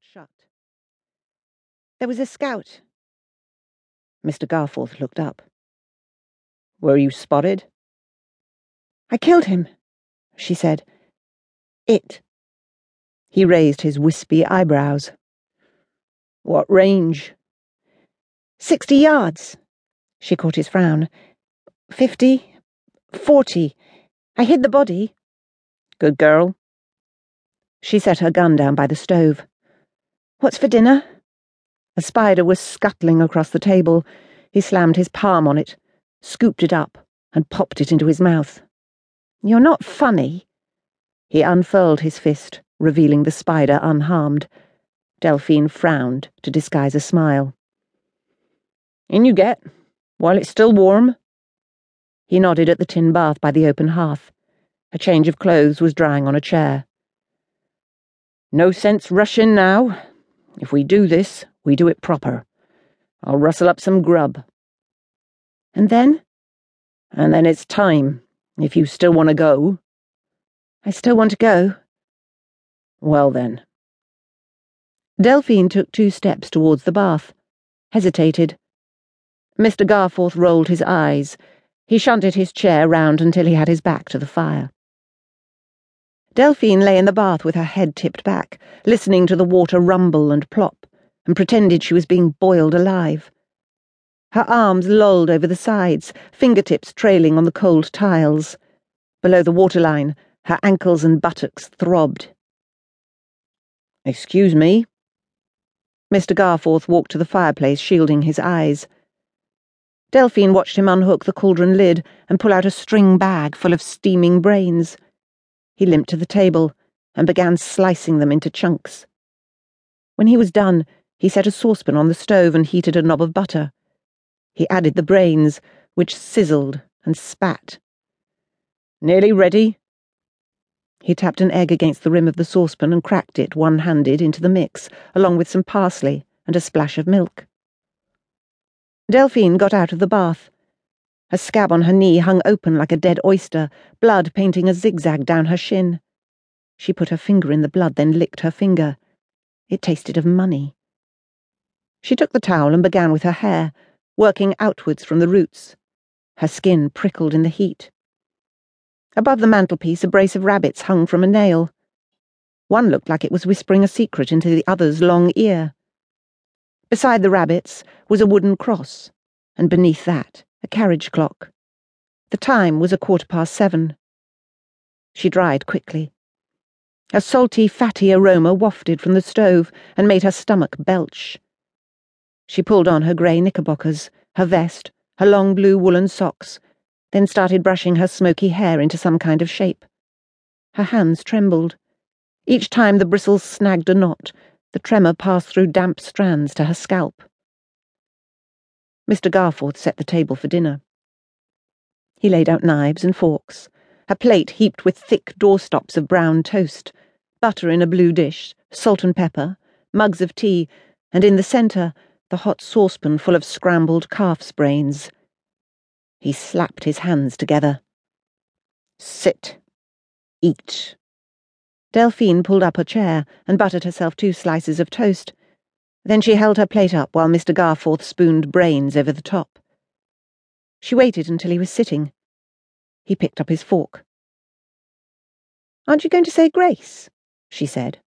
shut. There was a scout. Mr. Garforth looked up. Were you spotted? I killed him, she said. It. He raised his wispy eyebrows. What range? Sixty yards. She caught his frown. Fifty. Forty. I hid the body. Good girl. She set her gun down by the stove. What's for dinner? A spider was scuttling across the table. He slammed his palm on it, scooped it up, and popped it into his mouth. You're not funny. He unfurled his fist, revealing the spider unharmed. Delphine frowned to disguise a smile. In you get, while it's still warm. He nodded at the tin bath by the open hearth. A change of clothes was drying on a chair. No sense rushing now. If we do this, we do it proper. I'll rustle up some grub. And then? And then it's time, if you still want to go. I still want to go. Well then. Delphine took two steps towards the bath, hesitated. Mr. Garforth rolled his eyes. He shunted his chair round until he had his back to the fire. Delphine lay in the bath with her head tipped back, listening to the water rumble and plop, and pretended she was being boiled alive. Her arms lolled over the sides, fingertips trailing on the cold tiles. Below the waterline, her ankles and buttocks throbbed. Excuse me. Mr. Garforth walked to the fireplace, shielding his eyes. Delphine watched him unhook the cauldron lid and pull out a string bag full of steaming brains. He limped to the table and began slicing them into chunks. When he was done, he set a saucepan on the stove and heated a knob of butter. He added the brains, which sizzled and spat. Nearly ready? He tapped an egg against the rim of the saucepan and cracked it one-handed into the mix, along with some parsley and a splash of milk. Delphine got out of the bath. A scab on her knee hung open like a dead oyster, blood painting a zigzag down her shin. She put her finger in the blood, then licked her finger. It tasted of money. She took the towel and began with her hair, working outwards from the roots. Her skin prickled in the heat. Above the mantelpiece, a brace of rabbits hung from a nail. One looked like it was whispering a secret into the other's long ear. Beside the rabbits was a wooden cross, and beneath that, a carriage clock. The time was a quarter past seven. She dried quickly. A salty, fatty aroma wafted from the stove and made her stomach belch. She pulled on her grey knickerbockers, her vest, her long blue woolen socks, then started brushing her smoky hair into some kind of shape. Her hands trembled. Each time the bristles snagged a knot, the tremor passed through damp strands to her scalp. Mr. Garforth set the table for dinner. He laid out knives and forks, a plate heaped with thick doorstops of brown toast, butter in a blue dish, salt and pepper, mugs of tea, and in the centre, the hot saucepan full of scrambled calf's brains. He slapped his hands together. Sit. Eat. Delphine pulled up a chair and buttered herself two slices of toast. Then she held her plate up while Mr. Garforth spooned brains over the top. She waited until he was sitting. He picked up his fork. Aren't you going to say grace? she said.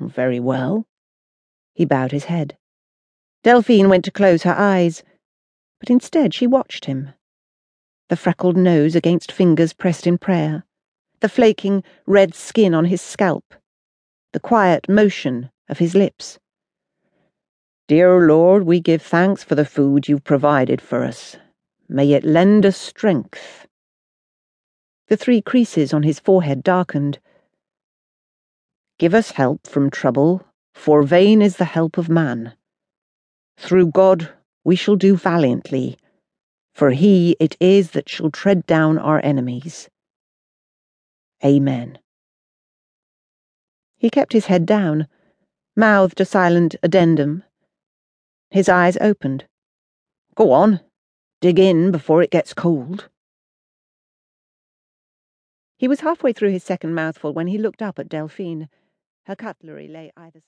Very well. He bowed his head. Delphine went to close her eyes, but instead she watched him. The freckled nose against fingers pressed in prayer, the flaking red skin on his scalp, the quiet motion of his lips. Dear Lord, we give thanks for the food you've provided for us. May it lend us strength. The three creases on his forehead darkened. Give us help from trouble, for vain is the help of man. Through God we shall do valiantly, for he it is that shall tread down our enemies. Amen. He kept his head down, mouthed a silent addendum his eyes opened. Go on. Dig in before it gets cold. He was halfway through his second mouthful when he looked up at Delphine. Her cutlery lay either side.